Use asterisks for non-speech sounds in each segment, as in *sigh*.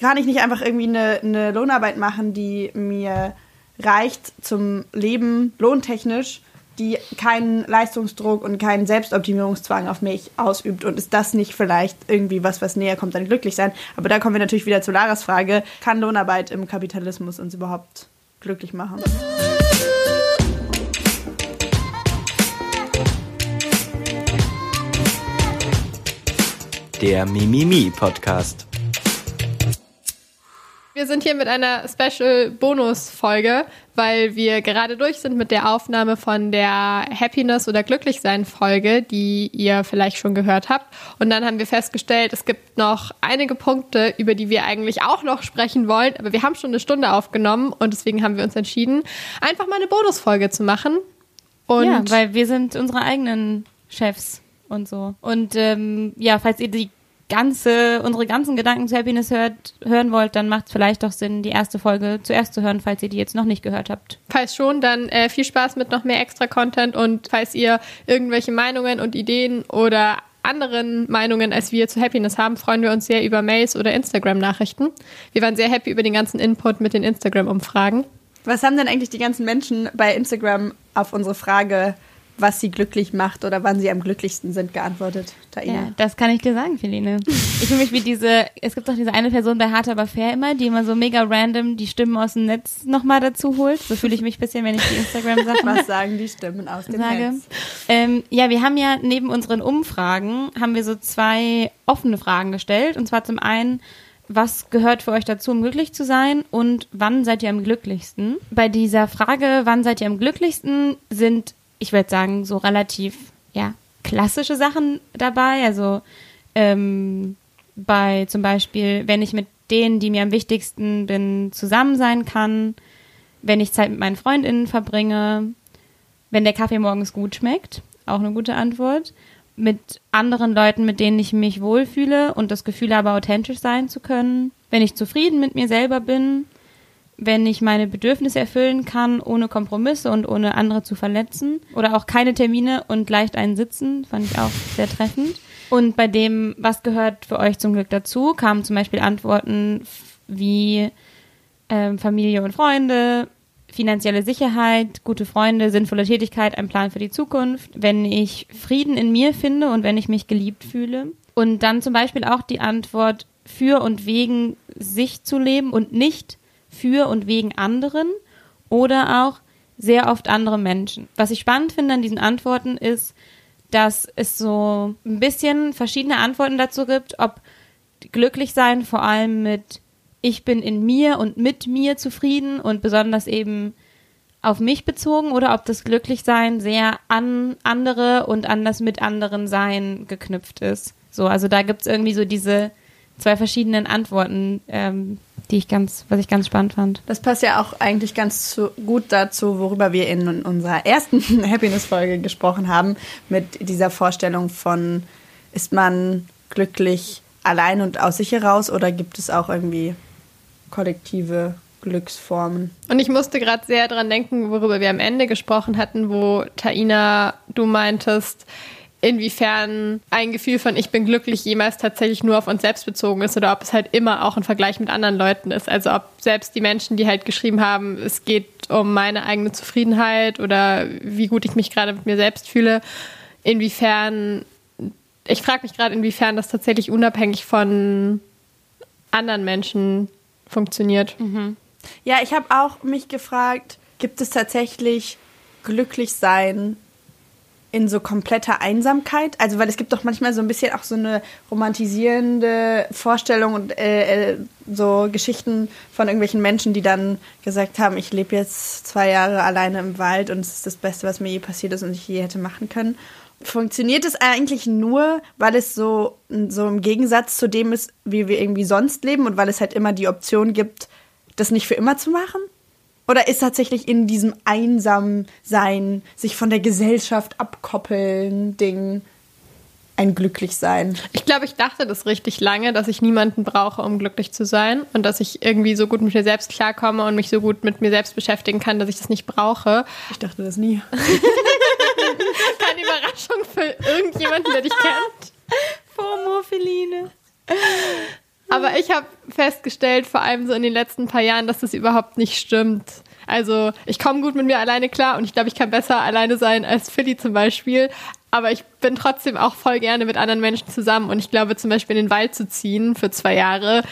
Kann ich nicht einfach irgendwie eine, eine Lohnarbeit machen, die mir reicht zum Leben, lohntechnisch, die keinen Leistungsdruck und keinen Selbstoptimierungszwang auf mich ausübt und ist das nicht vielleicht irgendwie was, was näher kommt an glücklich sein? Aber da kommen wir natürlich wieder zu Laras Frage, kann Lohnarbeit im Kapitalismus uns überhaupt glücklich machen? Der Mimimi Podcast. Wir sind hier mit einer Special-Bonus-Folge, weil wir gerade durch sind mit der Aufnahme von der Happiness- oder Glücklichsein-Folge, die ihr vielleicht schon gehört habt. Und dann haben wir festgestellt, es gibt noch einige Punkte, über die wir eigentlich auch noch sprechen wollen. Aber wir haben schon eine Stunde aufgenommen und deswegen haben wir uns entschieden, einfach mal eine Bonus-Folge zu machen. Und ja, weil wir sind unsere eigenen Chefs und so. Und ähm, ja, falls ihr die ganze, unsere ganzen Gedanken zu Happiness hört, hören wollt, dann macht es vielleicht doch Sinn, die erste Folge zuerst zu hören, falls ihr die jetzt noch nicht gehört habt. Falls schon, dann äh, viel Spaß mit noch mehr extra Content und falls ihr irgendwelche Meinungen und Ideen oder anderen Meinungen als wir zu Happiness haben, freuen wir uns sehr über Mails oder Instagram-Nachrichten. Wir waren sehr happy über den ganzen Input mit den Instagram-Umfragen. Was haben denn eigentlich die ganzen Menschen bei Instagram auf unsere Frage was sie glücklich macht oder wann sie am glücklichsten sind, geantwortet. Taina. Ja, das kann ich dir sagen, Feline. Ich fühle mich wie diese, es gibt doch diese eine Person bei Hard aber fair immer, die immer so mega random die Stimmen aus dem Netz nochmal dazu holt. So fühle ich mich ein bisschen, wenn ich die Instagram-Sachen Was sagen die Stimmen aus dem sage. Netz? Ähm, ja, wir haben ja neben unseren Umfragen, haben wir so zwei offene Fragen gestellt. Und zwar zum einen, was gehört für euch dazu, um glücklich zu sein und wann seid ihr am glücklichsten? Bei dieser Frage, wann seid ihr am glücklichsten, sind ich würde sagen, so relativ, ja, klassische Sachen dabei. Also ähm, bei zum Beispiel, wenn ich mit denen, die mir am wichtigsten bin, zusammen sein kann, wenn ich Zeit mit meinen Freundinnen verbringe, wenn der Kaffee morgens gut schmeckt, auch eine gute Antwort. Mit anderen Leuten, mit denen ich mich wohlfühle und das Gefühl habe, authentisch sein zu können. Wenn ich zufrieden mit mir selber bin, wenn ich meine Bedürfnisse erfüllen kann, ohne Kompromisse und ohne andere zu verletzen. Oder auch keine Termine und leicht einen Sitzen, fand ich auch sehr treffend. Und bei dem, was gehört für euch zum Glück dazu, kamen zum Beispiel Antworten wie ähm, Familie und Freunde, finanzielle Sicherheit, gute Freunde, sinnvolle Tätigkeit, ein Plan für die Zukunft, wenn ich Frieden in mir finde und wenn ich mich geliebt fühle. Und dann zum Beispiel auch die Antwort für und wegen sich zu leben und nicht für und wegen anderen oder auch sehr oft andere Menschen. Was ich spannend finde an diesen Antworten ist, dass es so ein bisschen verschiedene Antworten dazu gibt, ob glücklich sein vor allem mit ich bin in mir und mit mir zufrieden und besonders eben auf mich bezogen oder ob das Glücklichsein sehr an andere und an das mit anderen Sein geknüpft ist. So, also da gibt es irgendwie so diese zwei verschiedenen Antworten, ähm, die ich ganz, was ich ganz spannend fand. Das passt ja auch eigentlich ganz zu, gut dazu, worüber wir in unserer ersten *laughs* Happiness-Folge gesprochen haben, mit dieser Vorstellung von, ist man glücklich allein und aus sich heraus oder gibt es auch irgendwie kollektive Glücksformen. Und ich musste gerade sehr daran denken, worüber wir am Ende gesprochen hatten, wo Taina, du meintest, inwiefern ein Gefühl von ich bin glücklich jemals tatsächlich nur auf uns selbst bezogen ist oder ob es halt immer auch ein Vergleich mit anderen Leuten ist. Also ob selbst die Menschen, die halt geschrieben haben, es geht um meine eigene Zufriedenheit oder wie gut ich mich gerade mit mir selbst fühle, inwiefern, ich frage mich gerade, inwiefern das tatsächlich unabhängig von anderen Menschen funktioniert. Mhm. Ja, ich habe auch mich gefragt, gibt es tatsächlich glücklich sein in so kompletter Einsamkeit? Also, weil es gibt doch manchmal so ein bisschen auch so eine romantisierende Vorstellung und äh, äh, so Geschichten von irgendwelchen Menschen, die dann gesagt haben, ich lebe jetzt zwei Jahre alleine im Wald und es ist das Beste, was mir je passiert ist und ich je hätte machen können. Funktioniert es eigentlich nur, weil es so, so im Gegensatz zu dem ist, wie wir irgendwie sonst leben und weil es halt immer die Option gibt, das nicht für immer zu machen? Oder ist tatsächlich in diesem Einsamsein, sich von der Gesellschaft abkoppeln, Ding ein Glücklichsein? Ich glaube, ich dachte das richtig lange, dass ich niemanden brauche, um glücklich zu sein und dass ich irgendwie so gut mit mir selbst klarkomme und mich so gut mit mir selbst beschäftigen kann, dass ich das nicht brauche. Ich dachte das nie. *laughs* Keine Überraschung für irgendjemanden, der dich kennt. FOMO, Feline. Aber ich habe festgestellt, vor allem so in den letzten paar Jahren, dass das überhaupt nicht stimmt. Also ich komme gut mit mir alleine klar und ich glaube, ich kann besser alleine sein als Philly zum Beispiel. Aber ich bin trotzdem auch voll gerne mit anderen Menschen zusammen und ich glaube zum Beispiel in den Wald zu ziehen für zwei Jahre,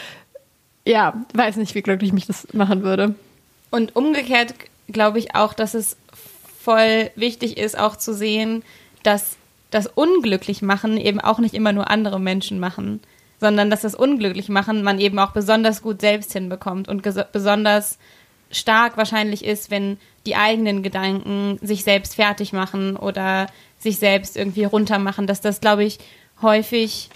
ja, weiß nicht, wie glücklich mich das machen würde. Und umgekehrt glaube ich auch, dass es voll wichtig ist, auch zu sehen, dass das unglücklich machen eben auch nicht immer nur andere Menschen machen, sondern dass das unglücklich machen man eben auch besonders gut selbst hinbekommt und besonders stark wahrscheinlich ist, wenn die eigenen Gedanken sich selbst fertig machen oder sich selbst irgendwie runtermachen, dass das, glaube ich, häufig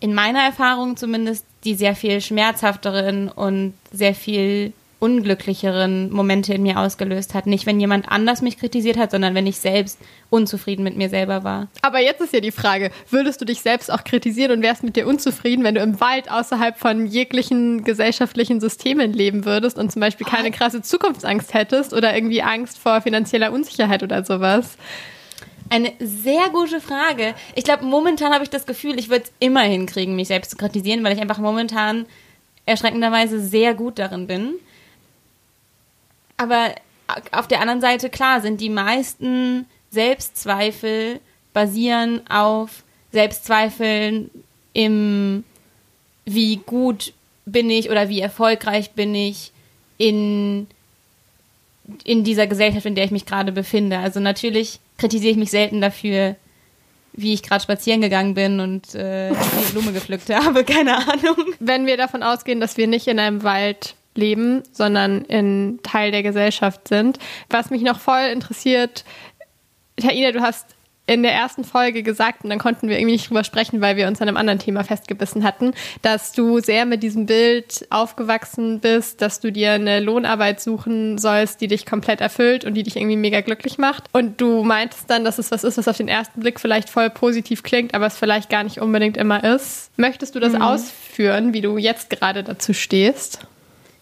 in meiner Erfahrung zumindest die sehr viel schmerzhafteren und sehr viel unglücklicheren Momente in mir ausgelöst hat. Nicht, wenn jemand anders mich kritisiert hat, sondern wenn ich selbst unzufrieden mit mir selber war. Aber jetzt ist ja die Frage, würdest du dich selbst auch kritisieren und wärst mit dir unzufrieden, wenn du im Wald außerhalb von jeglichen gesellschaftlichen Systemen leben würdest und zum Beispiel keine krasse Zukunftsangst hättest oder irgendwie Angst vor finanzieller Unsicherheit oder sowas? Eine sehr gute Frage. Ich glaube, momentan habe ich das Gefühl, ich würde es immer hinkriegen, mich selbst zu kritisieren, weil ich einfach momentan erschreckenderweise sehr gut darin bin. Aber auf der anderen Seite, klar, sind die meisten Selbstzweifel basieren auf Selbstzweifeln im, wie gut bin ich oder wie erfolgreich bin ich in, in dieser Gesellschaft, in der ich mich gerade befinde. Also natürlich kritisiere ich mich selten dafür, wie ich gerade spazieren gegangen bin und äh, die Blume gepflückt *laughs* habe, keine Ahnung. Wenn wir davon ausgehen, dass wir nicht in einem Wald leben, sondern in Teil der Gesellschaft sind. Was mich noch voll interessiert, Taina, du hast in der ersten Folge gesagt, und dann konnten wir irgendwie nicht drüber sprechen, weil wir uns an einem anderen Thema festgebissen hatten, dass du sehr mit diesem Bild aufgewachsen bist, dass du dir eine Lohnarbeit suchen sollst, die dich komplett erfüllt und die dich irgendwie mega glücklich macht. Und du meintest dann, dass es was ist, was auf den ersten Blick vielleicht voll positiv klingt, aber es vielleicht gar nicht unbedingt immer ist. Möchtest du das mhm. ausführen, wie du jetzt gerade dazu stehst?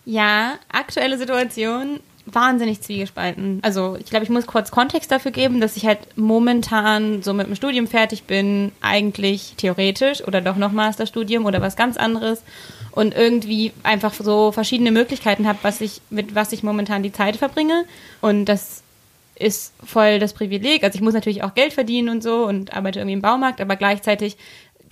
Ja, aktuelle Situation wahnsinnig zwiegespalten. Also ich glaube, ich muss kurz Kontext dafür geben, dass ich halt momentan so mit dem Studium fertig bin, eigentlich theoretisch oder doch noch Masterstudium oder was ganz anderes und irgendwie einfach so verschiedene Möglichkeiten habe, was ich mit was ich momentan die Zeit verbringe und das ist voll das Privileg. Also ich muss natürlich auch Geld verdienen und so und arbeite irgendwie im Baumarkt, aber gleichzeitig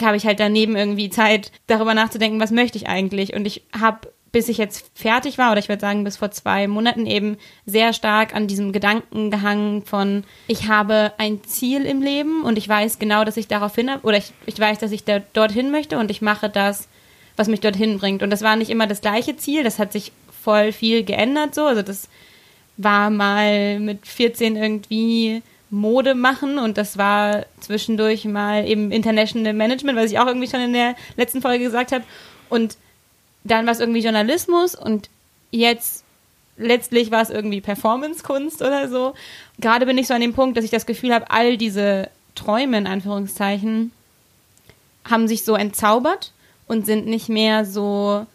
habe ich halt daneben irgendwie Zeit, darüber nachzudenken, was möchte ich eigentlich. Und ich habe bis ich jetzt fertig war, oder ich würde sagen, bis vor zwei Monaten eben sehr stark an diesem Gedanken gehangen von, ich habe ein Ziel im Leben und ich weiß genau, dass ich darauf hin habe, oder ich, ich weiß, dass ich da, dorthin möchte und ich mache das, was mich dorthin bringt. Und das war nicht immer das gleiche Ziel, das hat sich voll viel geändert so. Also das war mal mit 14 irgendwie Mode machen und das war zwischendurch mal eben International Management, was ich auch irgendwie schon in der letzten Folge gesagt habe. Und dann war es irgendwie Journalismus und jetzt letztlich war es irgendwie Performancekunst oder so. Gerade bin ich so an dem Punkt, dass ich das Gefühl habe, all diese Träume in Anführungszeichen haben sich so entzaubert und sind nicht mehr so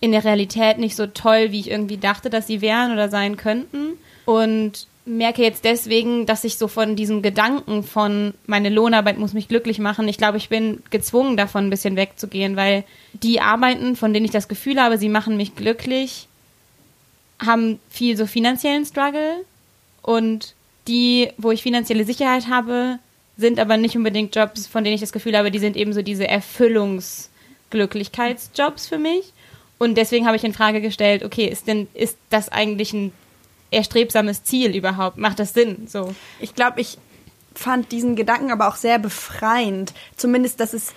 in der Realität nicht so toll, wie ich irgendwie dachte, dass sie wären oder sein könnten. Und merke jetzt deswegen, dass ich so von diesem Gedanken von meine Lohnarbeit muss mich glücklich machen, ich glaube, ich bin gezwungen davon ein bisschen wegzugehen, weil die Arbeiten, von denen ich das Gefühl habe, sie machen mich glücklich, haben viel so finanziellen Struggle und die, wo ich finanzielle Sicherheit habe, sind aber nicht unbedingt Jobs, von denen ich das Gefühl habe, die sind eben so diese Erfüllungsglücklichkeitsjobs für mich. Und deswegen habe ich in Frage gestellt, okay, ist denn, ist das eigentlich ein erstrebsames Ziel überhaupt? Macht das Sinn? So. Ich glaube, ich fand diesen Gedanken aber auch sehr befreiend. Zumindest, dass es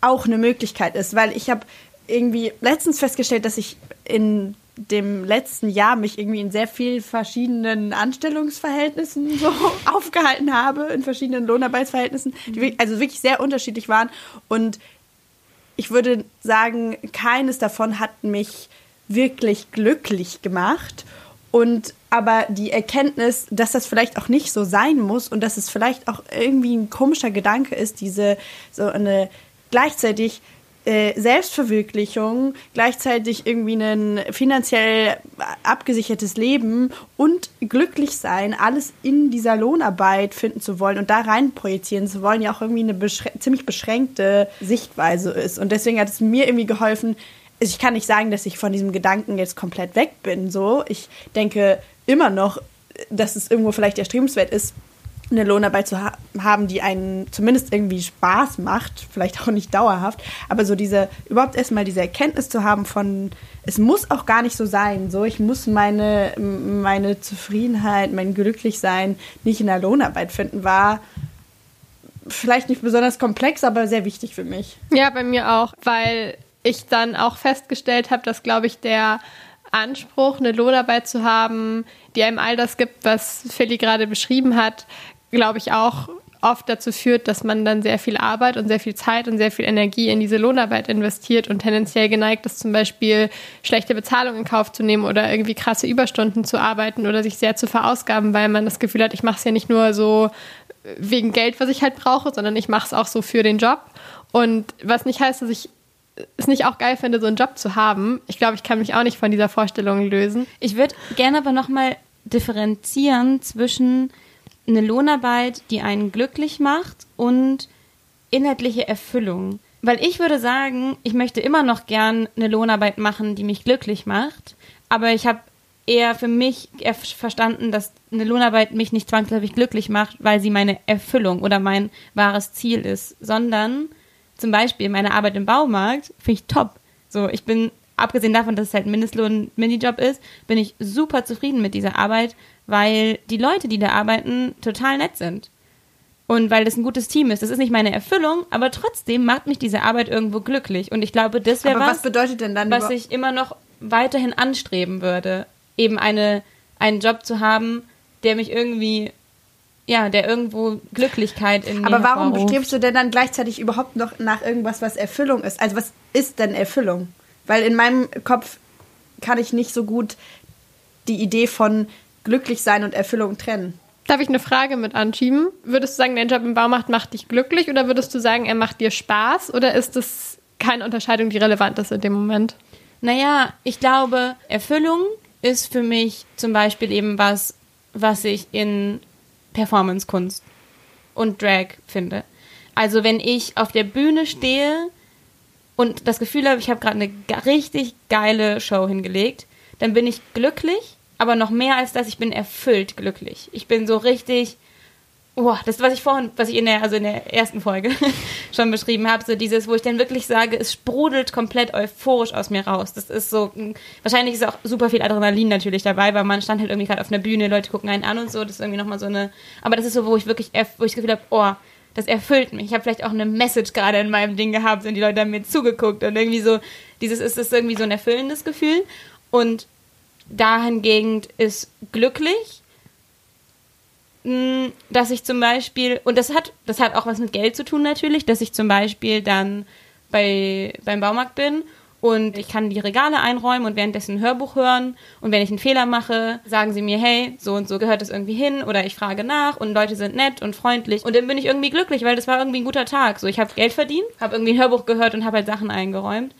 auch eine Möglichkeit ist, weil ich habe irgendwie letztens festgestellt, dass ich in dem letzten Jahr mich irgendwie in sehr vielen verschiedenen Anstellungsverhältnissen so *laughs* aufgehalten habe, in verschiedenen Lohnarbeitsverhältnissen, die also wirklich sehr unterschiedlich waren. Und ich würde sagen, keines davon hat mich wirklich glücklich gemacht. Und aber die Erkenntnis, dass das vielleicht auch nicht so sein muss und dass es vielleicht auch irgendwie ein komischer Gedanke ist, diese so eine gleichzeitig äh, Selbstverwirklichung, gleichzeitig irgendwie ein finanziell abgesichertes Leben und glücklich sein, alles in dieser Lohnarbeit finden zu wollen und da rein projizieren zu wollen, ja auch irgendwie eine beschrä ziemlich beschränkte Sichtweise ist. Und deswegen hat es mir irgendwie geholfen, ich kann nicht sagen, dass ich von diesem Gedanken jetzt komplett weg bin. So, ich denke immer noch, dass es irgendwo vielleicht erstrebenswert ist, eine Lohnarbeit zu ha haben, die einen zumindest irgendwie Spaß macht, vielleicht auch nicht dauerhaft, aber so diese, überhaupt erstmal diese Erkenntnis zu haben von, es muss auch gar nicht so sein, so, ich muss meine, meine Zufriedenheit, mein Glücklichsein nicht in der Lohnarbeit finden, war vielleicht nicht besonders komplex, aber sehr wichtig für mich. Ja, bei mir auch, weil ich dann auch festgestellt habe, dass, glaube ich, der Anspruch, eine Lohnarbeit zu haben, die einem all das gibt, was Philly gerade beschrieben hat, glaube ich auch oft dazu führt, dass man dann sehr viel Arbeit und sehr viel Zeit und sehr viel Energie in diese Lohnarbeit investiert und tendenziell geneigt ist, zum Beispiel schlechte Bezahlung in Kauf zu nehmen oder irgendwie krasse Überstunden zu arbeiten oder sich sehr zu verausgaben, weil man das Gefühl hat, ich mache es ja nicht nur so wegen Geld, was ich halt brauche, sondern ich mache es auch so für den Job. Und was nicht heißt, dass ich es nicht auch geil finde, so einen Job zu haben. Ich glaube, ich kann mich auch nicht von dieser Vorstellung lösen. Ich würde gerne aber nochmal differenzieren zwischen eine Lohnarbeit, die einen glücklich macht und inhaltliche Erfüllung. Weil ich würde sagen, ich möchte immer noch gern eine Lohnarbeit machen, die mich glücklich macht, aber ich habe eher für mich eher verstanden, dass eine Lohnarbeit mich nicht zwangsläufig glücklich macht, weil sie meine Erfüllung oder mein wahres Ziel ist, sondern zum Beispiel meine Arbeit im Baumarkt finde ich top. So, ich bin, abgesehen davon, dass es halt ein Mindestlohn-Minijob ist, bin ich super zufrieden mit dieser Arbeit, weil die Leute, die da arbeiten, total nett sind. Und weil das ein gutes Team ist. Das ist nicht meine Erfüllung, aber trotzdem macht mich diese Arbeit irgendwo glücklich. Und ich glaube, das wäre was, was bedeutet denn dann was ich immer noch weiterhin anstreben würde. Eben eine, einen Job zu haben, der mich irgendwie, ja, der irgendwo Glücklichkeit in Aber warum strebst du denn dann gleichzeitig überhaupt noch nach irgendwas, was Erfüllung ist? Also was ist denn Erfüllung? Weil in meinem Kopf kann ich nicht so gut die Idee von glücklich sein und Erfüllung trennen. Darf ich eine Frage mit anschieben? Würdest du sagen, dein Job im Baumarkt macht dich glücklich oder würdest du sagen, er macht dir Spaß oder ist das keine Unterscheidung, die relevant ist in dem Moment? Naja, ich glaube, Erfüllung ist für mich zum Beispiel eben was, was ich in Performance-Kunst und Drag finde. Also wenn ich auf der Bühne stehe und das Gefühl habe, ich habe gerade eine richtig geile Show hingelegt, dann bin ich glücklich aber noch mehr als das, ich bin erfüllt glücklich. Ich bin so richtig, boah, das, was ich vorhin, was ich in der, also in der ersten Folge *laughs* schon beschrieben habe, so dieses, wo ich dann wirklich sage, es sprudelt komplett euphorisch aus mir raus. Das ist so, wahrscheinlich ist auch super viel Adrenalin natürlich dabei, weil man stand halt irgendwie gerade auf einer Bühne, Leute gucken einen an und so, das ist irgendwie nochmal so eine, aber das ist so, wo ich wirklich, wo ich das Gefühl habe, oh, das erfüllt mich. Ich habe vielleicht auch eine Message gerade in meinem Ding gehabt und die Leute haben mir zugeguckt und irgendwie so, dieses ist, ist irgendwie so ein erfüllendes Gefühl und dahingehend ist glücklich, dass ich zum Beispiel, und das hat, das hat auch was mit Geld zu tun natürlich, dass ich zum Beispiel dann bei, beim Baumarkt bin und ich kann die Regale einräumen und währenddessen ein Hörbuch hören und wenn ich einen Fehler mache, sagen sie mir, hey, so und so gehört das irgendwie hin oder ich frage nach und Leute sind nett und freundlich und dann bin ich irgendwie glücklich, weil das war irgendwie ein guter Tag. So, ich habe Geld verdient, habe irgendwie ein Hörbuch gehört und habe halt Sachen eingeräumt.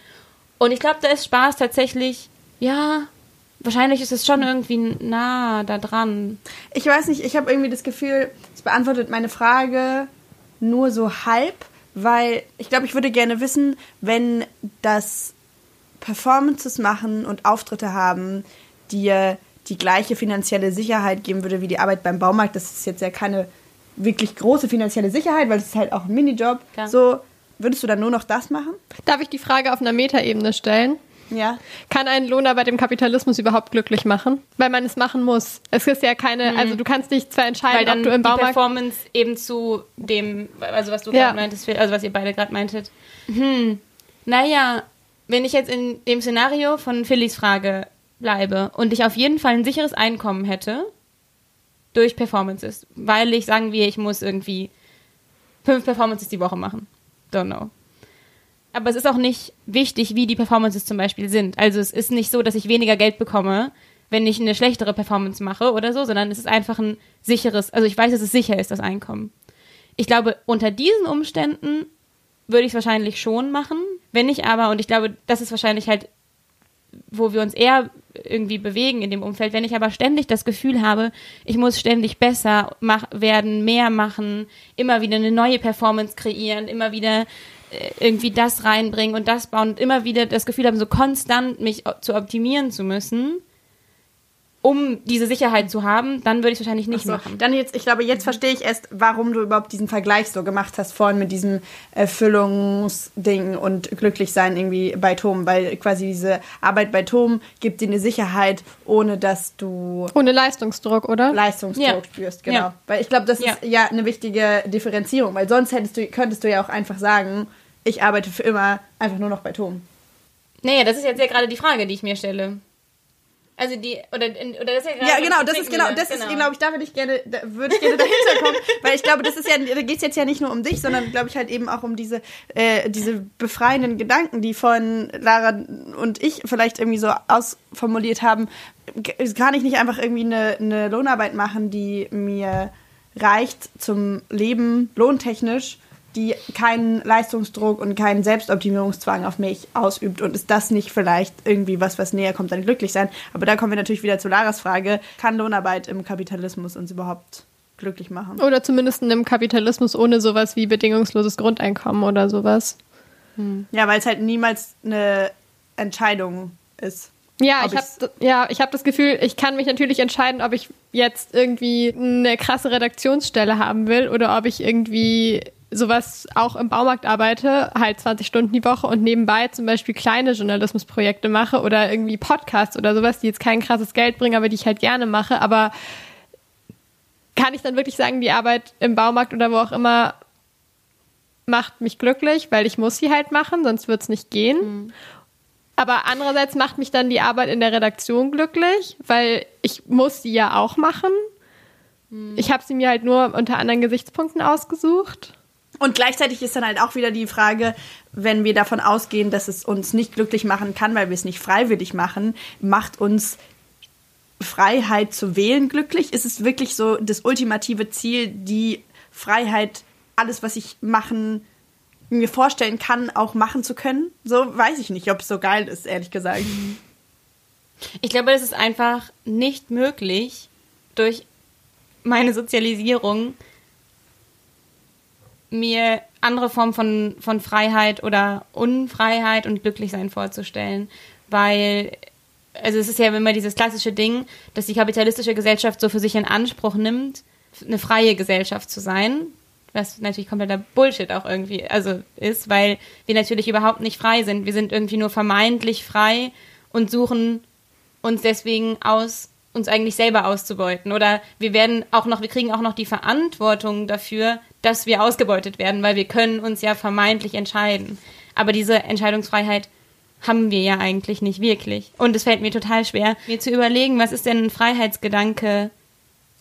Und ich glaube, da ist Spaß tatsächlich, ja, Wahrscheinlich ist es schon irgendwie nah da dran. Ich weiß nicht, ich habe irgendwie das Gefühl, es beantwortet meine Frage nur so halb, weil ich glaube, ich würde gerne wissen, wenn das Performances machen und Auftritte haben, dir die gleiche finanzielle Sicherheit geben würde wie die Arbeit beim Baumarkt. Das ist jetzt ja keine wirklich große finanzielle Sicherheit, weil es ist halt auch ein Minijob. Klar. So, würdest du dann nur noch das machen? Darf ich die Frage auf einer Metaebene stellen? Ja. Kann ein Lohnarbeit im Kapitalismus überhaupt glücklich machen? Weil man es machen muss. Es ist ja keine, mhm. also du kannst nicht zwar entscheiden, Weil dann ob du im die Baumarkt Performance eben zu dem, also was du ja. gerade meintest, also was ihr beide gerade meintet. Hm. Naja, wenn ich jetzt in dem Szenario von Phillys Frage bleibe und ich auf jeden Fall ein sicheres Einkommen hätte durch Performances, weil ich sagen wir, ich muss irgendwie fünf Performances die Woche machen. Don't know aber es ist auch nicht wichtig, wie die Performances zum Beispiel sind. Also es ist nicht so, dass ich weniger Geld bekomme, wenn ich eine schlechtere Performance mache oder so, sondern es ist einfach ein sicheres, also ich weiß, dass es sicher ist, das Einkommen. Ich glaube, unter diesen Umständen würde ich es wahrscheinlich schon machen, Wenn ich aber, und ich glaube, das ist wahrscheinlich halt, wo wir uns eher irgendwie bewegen in dem Umfeld, wenn ich aber ständig das Gefühl habe, ich muss ständig besser mach, werden, mehr machen, immer wieder eine neue Performance kreieren, immer wieder irgendwie das reinbringen und das bauen und immer wieder das Gefühl haben, so konstant mich zu optimieren zu müssen, um diese Sicherheit zu haben, dann würde ich es wahrscheinlich nicht so, machen. Dann jetzt, ich glaube, jetzt verstehe ich erst, warum du überhaupt diesen Vergleich so gemacht hast vorhin mit diesem Erfüllungsding und Glücklichsein irgendwie bei Tom, weil quasi diese Arbeit bei Tom gibt dir eine Sicherheit, ohne dass du Ohne Leistungsdruck, oder? Leistungsdruck Ja. spürst, genau. Ja. Weil ich glaube, das Ja. ist ja eine wichtige Differenzierung, weil sonst hättest du, könntest du ja auch einfach sagen, ich arbeite für immer einfach nur noch bei Tom. Naja, das ist jetzt ja gerade die Frage, die ich mir stelle. Also die, oder, oder das ist ja gerade. Ja, genau, was das ist genau, das wieder. ist, glaube ich, da würde ich gerne, da würde ich gerne dahinter kommen, *laughs* weil ich glaube, das ist ja, da geht es jetzt ja nicht nur um dich, sondern glaube ich halt eben auch um diese, äh, diese befreienden Gedanken, die von Lara und ich vielleicht irgendwie so ausformuliert haben. Kann ich nicht einfach irgendwie eine, eine Lohnarbeit machen, die mir reicht zum Leben, lohntechnisch, die keinen Leistungsdruck und keinen Selbstoptimierungszwang auf mich ausübt und ist das nicht vielleicht irgendwie was, was näher kommt an glücklich sein? Aber da kommen wir natürlich wieder zu Laras Frage, kann Lohnarbeit im Kapitalismus uns überhaupt glücklich machen? Oder zumindest in einem Kapitalismus ohne sowas wie bedingungsloses Grundeinkommen oder sowas. Ja, weil es halt niemals eine Entscheidung ist. Ja, Ob ich habe ja, ich hab das Gefühl, ich kann mich natürlich entscheiden, ob ich jetzt irgendwie eine krasse Redaktionsstelle haben will oder ob ich irgendwie sowas auch im Baumarkt arbeite, halt 20 Stunden die Woche und nebenbei zum Beispiel kleine Journalismusprojekte mache oder irgendwie Podcasts oder sowas, die jetzt kein krasses Geld bringen, aber die ich halt gerne mache. Aber kann ich dann wirklich sagen, die Arbeit im Baumarkt oder wo auch immer macht mich glücklich, weil ich muss sie halt machen, sonst wird es nicht gehen. Aber andererseits macht mich dann die Arbeit in der Redaktion glücklich, weil ich muss sie ja auch machen. Ich habe sie mir halt nur unter anderen Gesichtspunkten ausgesucht. Und gleichzeitig ist dann halt auch wieder die Frage, wenn wir davon ausgehen, dass es uns nicht glücklich machen kann, weil wir es nicht freiwillig machen, macht uns Freiheit zu wählen glücklich? Ist es wirklich so das ultimative Ziel, die Freiheit, alles, was ich machen, mir vorstellen kann, auch machen zu können? So weiß ich nicht, ob es so geil ist, ehrlich gesagt. Ich glaube, das ist einfach nicht möglich durch meine Sozialisierung mir andere Formen von, von Freiheit oder Unfreiheit und Glücklichsein vorzustellen. Weil, also es ist ja immer dieses klassische Ding, dass die kapitalistische Gesellschaft so für sich in Anspruch nimmt, eine freie Gesellschaft zu sein. Was natürlich kompletter Bullshit auch irgendwie also ist, weil wir natürlich überhaupt nicht frei sind. Wir sind irgendwie nur vermeintlich frei und suchen uns deswegen aus, uns eigentlich selber auszubeuten. Oder wir werden auch noch, wir kriegen auch noch die Verantwortung dafür, dass wir ausgebeutet werden, weil wir können uns ja vermeintlich entscheiden. Aber diese Entscheidungsfreiheit haben wir ja eigentlich nicht wirklich. Und es fällt mir total schwer, mir zu überlegen, was ist denn ein Freiheitsgedanke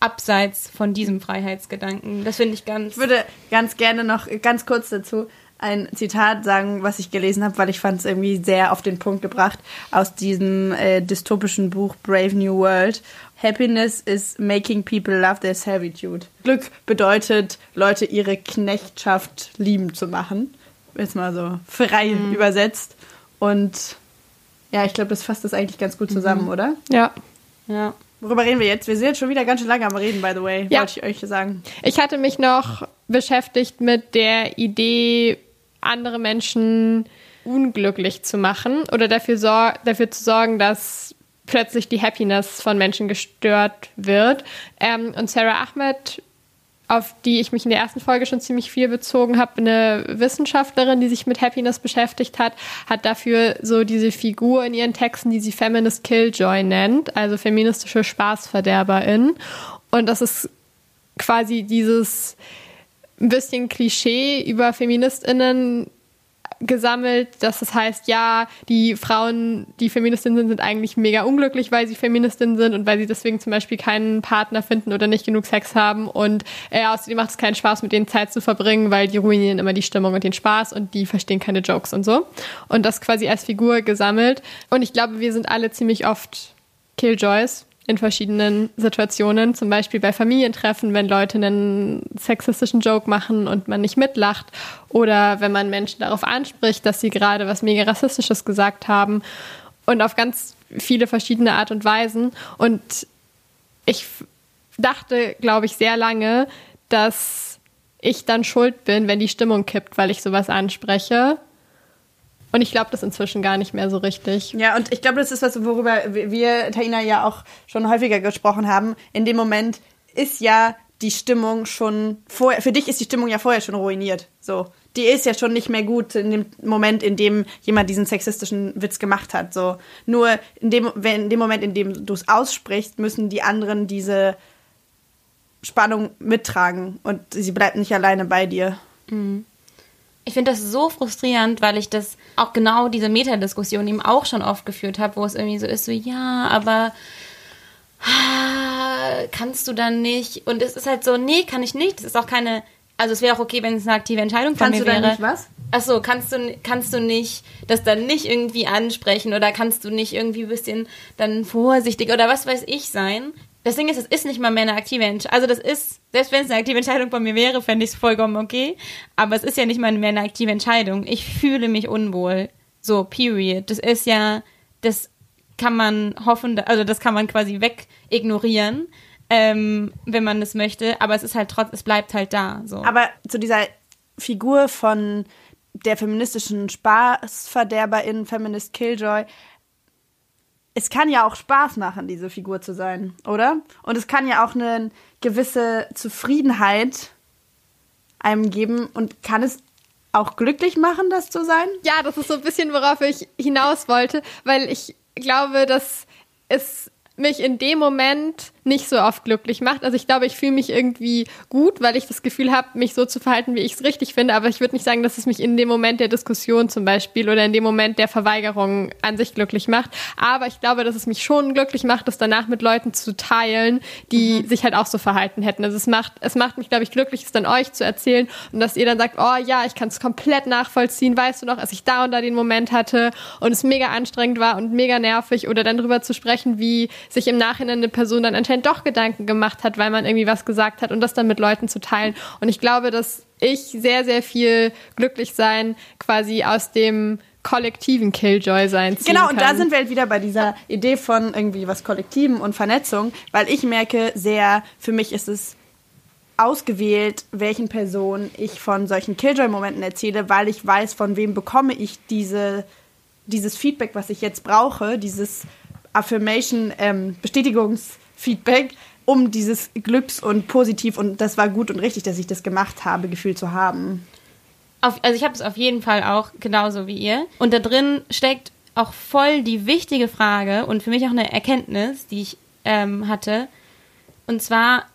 abseits von diesem Freiheitsgedanken. Das finde ich ganz. Ich würde ganz gerne noch ganz kurz dazu ein Zitat sagen, was ich gelesen habe, weil ich fand es irgendwie sehr auf den Punkt gebracht aus diesem äh, dystopischen Buch Brave New World. Happiness is making people love their servitude. Glück bedeutet, Leute ihre Knechtschaft lieben zu machen. Jetzt mal so frei übersetzt. Und ja, ich glaube, das fasst das eigentlich ganz gut zusammen, oder? Ja. Ja. Worüber reden wir jetzt? Wir sind jetzt schon wieder ganz schön lange am Reden, by the way, Ja. wollte ich euch sagen. Ich hatte mich noch beschäftigt mit der Idee, andere Menschen unglücklich zu machen oder dafür, sor dafür zu sorgen, dass plötzlich die Happiness von Menschen gestört wird. Ähm, und Sarah Ahmed, auf die ich mich in der ersten Folge schon ziemlich viel bezogen habe, eine Wissenschaftlerin, die sich mit Happiness beschäftigt hat, hat dafür so diese Figur in ihren Texten, die sie Feminist Killjoy nennt, also feministische Spaßverderberin. Und das ist quasi dieses ein bisschen Klischee über FeministInnen gesammelt, dass das heißt, ja, die Frauen, die Feministinnen sind, sind eigentlich mega unglücklich, weil sie Feministinnen sind und weil sie deswegen zum Beispiel keinen Partner finden oder nicht genug Sex haben und äh, außerdem macht es keinen Spaß, mit denen Zeit zu verbringen, weil die ruinieren immer die Stimmung und den Spaß und die verstehen keine Jokes und so. Und das quasi als Figur gesammelt. Und ich glaube, wir sind alle ziemlich oft Killjoys in verschiedenen Situationen, zum Beispiel bei Familientreffen, wenn Leute einen sexistischen Joke machen und man nicht mitlacht oder wenn man Menschen darauf anspricht, dass sie gerade was mega rassistisches gesagt haben und auf ganz viele verschiedene Art und Weisen. Und ich dachte, glaube ich, sehr lange, dass ich dann schuld bin, wenn die Stimmung kippt, weil ich sowas anspreche. Und ich glaube das inzwischen gar nicht mehr so richtig. Ja, und ich glaube, das ist was, worüber wir, Taina, ja auch schon häufiger gesprochen haben. In dem Moment ist ja die Stimmung schon vorher, für dich ist die Stimmung ja vorher schon ruiniert. So. Die ist ja schon nicht mehr gut in dem Moment, in dem jemand diesen sexistischen Witz gemacht hat. So. Nur in dem, wenn, in dem Moment, in dem du es aussprichst, müssen die anderen diese Spannung mittragen und sie bleibt nicht alleine bei dir. Mhm. Ich finde das so frustrierend, weil ich das auch genau diese Metadiskussion eben auch schon oft geführt habe, wo es irgendwie so ist, so ja, aber ah, kannst du dann nicht? Und es ist halt so, nee, kann ich nicht. Das ist auch keine, also es wäre auch okay, wenn es eine aktive Entscheidung von kannst mir wäre. Kannst du dann nicht was? Achso, kannst du, kannst du nicht das dann nicht irgendwie ansprechen oder kannst du nicht irgendwie ein bisschen dann vorsichtig oder was weiß ich sein? Das Ding ist, es ist nicht mal mehr eine aktive Entscheidung. Also das ist, selbst wenn es eine aktive Entscheidung von mir wäre, fände ich es vollkommen okay. Aber es ist ja nicht mal mehr eine aktive Entscheidung. Ich fühle mich unwohl. So, period. Das ist ja, das kann man hoffen, also das kann man quasi wegignorieren, ähm, wenn man das möchte. Aber es ist halt trotz, es bleibt halt da. So. Aber zu dieser Figur von der feministischen Spaßverderberin, Feminist Killjoy, es kann ja auch Spaß machen, diese Figur zu sein, oder? Und es kann ja auch eine gewisse Zufriedenheit einem geben und kann es auch glücklich machen, das zu sein? Ja, das ist so ein bisschen, worauf ich hinaus wollte, weil ich glaube, dass es mich in dem Moment nicht so oft glücklich macht. Also ich glaube, ich fühle mich irgendwie gut, weil ich das Gefühl habe, mich so zu verhalten, wie ich es richtig finde. Aber ich würde nicht sagen, dass es mich in dem Moment der Diskussion zum Beispiel oder in dem Moment der Verweigerung an sich glücklich macht. Aber ich glaube, dass es mich schon glücklich macht, das danach mit Leuten zu teilen, die mhm. sich halt auch so verhalten hätten. Also es macht, es macht mich, glaube ich, glücklich, es dann euch zu erzählen und dass ihr dann sagt, oh ja, ich kann es komplett nachvollziehen. Weißt du noch, als ich da und da den Moment hatte und es mega anstrengend war und mega nervig oder dann drüber zu sprechen, wie sich im Nachhinein eine Person dann anscheinend doch Gedanken gemacht hat, weil man irgendwie was gesagt hat und das dann mit Leuten zu teilen. Und ich glaube, dass ich sehr, sehr viel glücklich sein quasi aus dem kollektiven Killjoy sein ziehen Genau, und kann. da sind wir halt wieder bei dieser Idee von irgendwie was Kollektiven und Vernetzung, weil ich merke sehr, für mich ist es ausgewählt, welchen Personen ich von solchen Killjoy-Momenten erzähle, weil ich weiß, von wem bekomme ich diese, dieses Feedback, was ich jetzt brauche, dieses Affirmation, ähm, Bestätigungsfeedback, um dieses Glücks und positiv und das war gut und richtig, dass ich das gemacht habe, Gefühl zu haben. Auf, also ich habe es auf jeden Fall auch genauso wie ihr. Und da drin steckt auch voll die wichtige Frage und für mich auch eine Erkenntnis, die ich ähm, hatte. Und zwar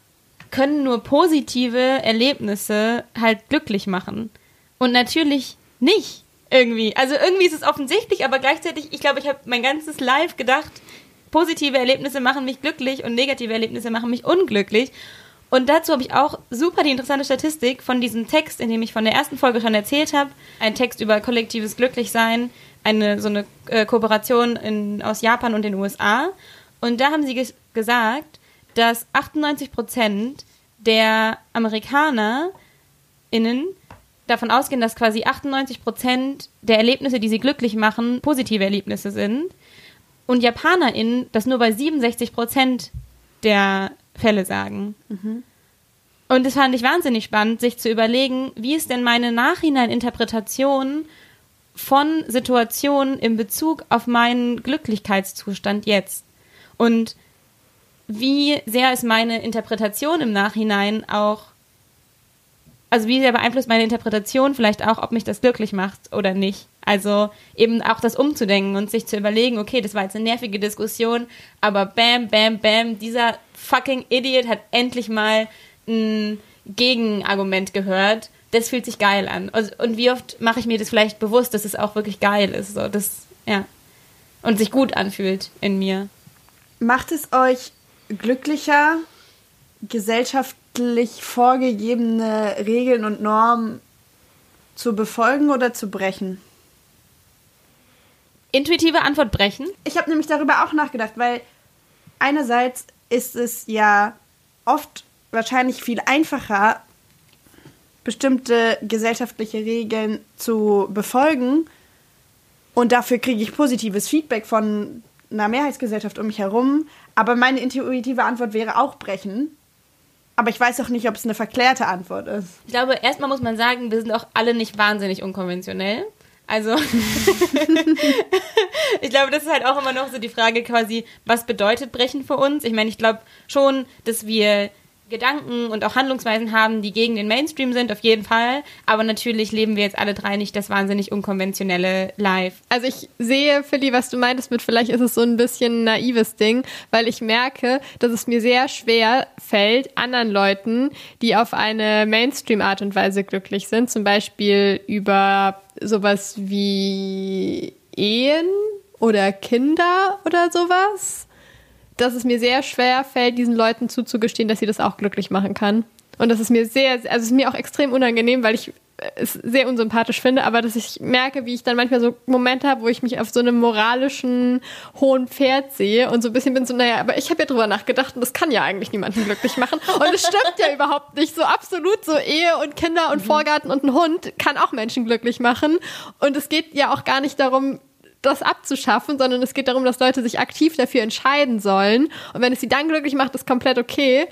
können nur positive Erlebnisse halt glücklich machen. Und natürlich nicht irgendwie. Also irgendwie ist es offensichtlich, aber gleichzeitig, ich glaube, ich habe mein ganzes Live gedacht, positive Erlebnisse machen mich glücklich und negative Erlebnisse machen mich unglücklich. Und dazu habe ich auch super die interessante Statistik von diesem Text, in dem ich von der ersten Folge schon erzählt habe. Ein Text über kollektives Glücklichsein, eine so eine äh, Kooperation in, aus Japan und den USA. Und da haben sie ges gesagt, dass 98 Prozent der AmerikanerInnen davon ausgehen, dass quasi 98 Prozent der Erlebnisse, die sie glücklich machen, positive Erlebnisse sind. Und JapanerInnen das nur bei 67 Prozent der Fälle sagen. Mhm. Und das fand ich wahnsinnig spannend, sich zu überlegen, wie ist denn meine Nachhineininterpretation von Situationen in Bezug auf meinen Glücklichkeitszustand jetzt? Und wie sehr ist meine Interpretation im Nachhinein auch also wie sehr beeinflusst meine Interpretation vielleicht auch, ob mich das glücklich macht oder nicht. Also eben auch das umzudenken und sich zu überlegen, okay, das war jetzt eine nervige Diskussion, aber bam, bam, bam, dieser fucking Idiot hat endlich mal ein Gegenargument gehört. Das fühlt sich geil an. Also, und wie oft mache ich mir das vielleicht bewusst, dass es auch wirklich geil ist, so das ja und sich gut anfühlt in mir. Macht es euch glücklicher, gesellschaftlich vorgegebene Regeln und Normen zu befolgen oder zu brechen? Intuitive Antwort brechen. Ich habe nämlich darüber auch nachgedacht, weil einerseits ist es ja oft wahrscheinlich viel einfacher, bestimmte gesellschaftliche Regeln zu befolgen. Und dafür kriege ich positives Feedback von einer Mehrheitsgesellschaft um mich herum. Aber meine intuitive Antwort wäre auch brechen. Aber ich weiß auch nicht, ob es eine verklärte Antwort ist. Ich glaube, erstmal muss man sagen, wir sind auch alle nicht wahnsinnig unkonventionell. Also, *laughs* ich glaube, das ist halt auch immer noch so die Frage quasi, was bedeutet Brechen für uns? Ich meine, ich glaube schon, dass wir Gedanken und auch Handlungsweisen haben, die gegen den Mainstream sind, auf jeden Fall. Aber natürlich leben wir jetzt alle drei nicht das wahnsinnig unkonventionelle Life. Also ich sehe, Philly, was du meintest mit, vielleicht ist es so ein bisschen ein naives Ding, weil ich merke, dass es mir sehr schwer fällt, anderen Leuten, die auf eine Mainstream-Art und Weise glücklich sind, zum Beispiel über sowas wie Ehen oder Kinder oder sowas, dass es mir sehr schwer fällt, diesen Leuten zuzugestehen, dass sie das auch glücklich machen kann. Und das ist mir sehr, also es ist mir auch extrem unangenehm, weil ich es sehr unsympathisch finde, aber dass ich merke, wie ich dann manchmal so Momente habe, wo ich mich auf so einem moralischen hohen Pferd sehe und so ein bisschen bin so, naja, aber ich habe ja drüber nachgedacht und das kann ja eigentlich niemanden glücklich machen. Und es stimmt ja überhaupt nicht. So absolut so Ehe und Kinder und Vorgarten und ein Hund kann auch Menschen glücklich machen. Und es geht ja auch gar nicht darum, das abzuschaffen, sondern es geht darum, dass Leute sich aktiv dafür entscheiden sollen. Und wenn es sie dann glücklich macht, ist komplett okay.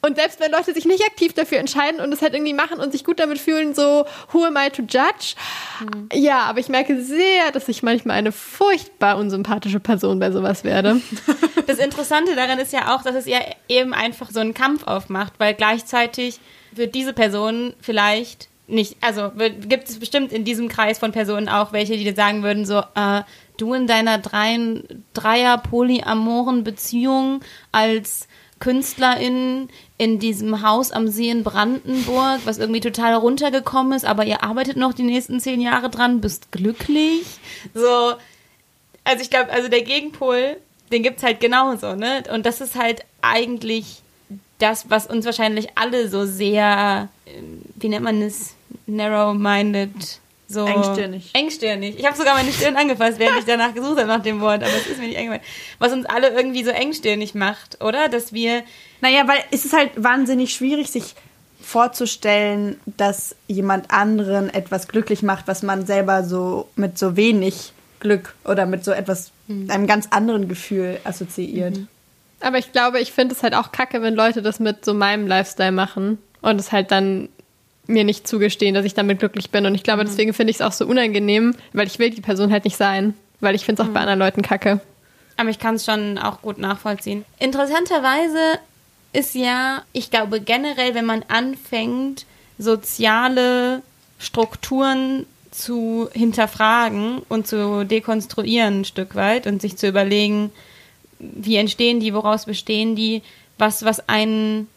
Und selbst wenn Leute sich nicht aktiv dafür entscheiden und es halt irgendwie machen und sich gut damit fühlen, so, who am I to judge? Mhm. Ja, aber ich merke sehr, dass ich manchmal eine furchtbar unsympathische Person bei sowas werde. *laughs* Das Interessante daran ist ja auch, dass es ja eben einfach so einen Kampf aufmacht, weil gleichzeitig wird diese Person vielleicht nicht, also gibt es bestimmt in diesem Kreis von Personen auch welche, die dir sagen würden, so, äh, du in deiner dreien, Dreier polyamoren Beziehung als Künstlerin in diesem Haus am See in Brandenburg, was irgendwie total runtergekommen ist, aber ihr arbeitet noch die nächsten zehn Jahre dran, bist glücklich. So, also ich glaube, also der Gegenpol, den gibt's halt genauso, ne? Und das ist halt eigentlich das, was uns wahrscheinlich alle so sehr, äh, wie nennt man es, narrow-minded, so engstirnig. Engstirnig. Ich habe sogar meine Stirn angefasst, während ich *laughs* danach gesucht habe nach dem Wort, aber es ist mir nicht eingefallen. Was uns alle irgendwie so engstirnig macht, oder? Dass wir. Naja, weil es ist halt wahnsinnig schwierig, sich vorzustellen, dass jemand anderen etwas glücklich macht, was man selber so mit so wenig Glück oder mit so etwas, mhm. einem ganz anderen Gefühl assoziiert. Mhm. Aber ich glaube, ich finde es halt auch kacke, wenn Leute das mit so meinem Lifestyle machen und es halt dann mir nicht zugestehen, dass ich damit glücklich bin. Und ich glaube, mhm. deswegen finde ich es auch so unangenehm, weil ich will die Person halt nicht sein. Weil ich finde es auch mhm. bei anderen Leuten kacke. Aber ich kann es schon auch gut nachvollziehen. Interessanterweise ist ja, ich glaube generell, wenn man anfängt, soziale Strukturen zu hinterfragen und zu dekonstruieren ein Stück weit und sich zu überlegen, wie entstehen die, woraus bestehen die, was, was einen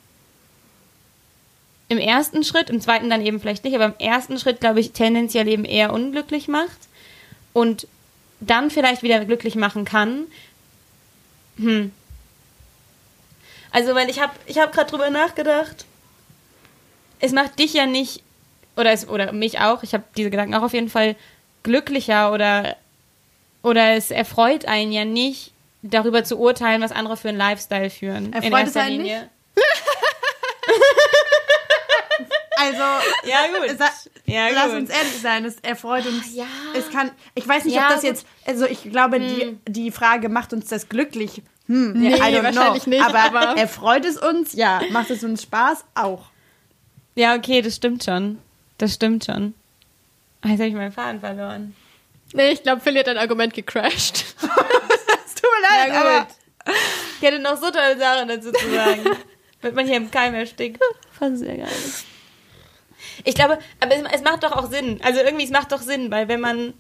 im ersten Schritt, im zweiten dann eben vielleicht nicht, aber im ersten Schritt, glaube ich, tendenziell eben eher unglücklich macht und dann vielleicht wieder glücklich machen kann. Hm. Also, weil ich habe ich hab gerade drüber nachgedacht. Es macht dich ja nicht, oder, es, oder mich auch, ich habe diese Gedanken auch auf jeden Fall glücklicher oder, oder es erfreut einen ja nicht, darüber zu urteilen, was andere für einen Lifestyle führen. Erfreut in erster es einen Linie. Nicht? Also, ja, gut. Ja, lass gut. uns ehrlich sein, es erfreut uns. Ah, ja. Es kann, ich weiß nicht, ja, ob das gut. jetzt, also ich glaube, hm. die, die Frage, macht uns das glücklich? Hm, nee, wahrscheinlich know. nicht. Aber, aber erfreut es uns? Ja. Macht es uns Spaß? Auch. Ja, okay, das stimmt schon. Das stimmt schon. Ah, jetzt habe ich meinen Faden verloren. Nee, ich glaube, Philly hat dein Argument gecrashed. *laughs* es tut mir leid, ja, aber ich hätte noch so tolle Sachen dazu zu sagen. *laughs* Wird man hier im Keim erstickt. Fand sehr geil. Ich glaube, aber es, es macht doch auch Sinn. Also irgendwie, es macht doch Sinn, weil wenn man,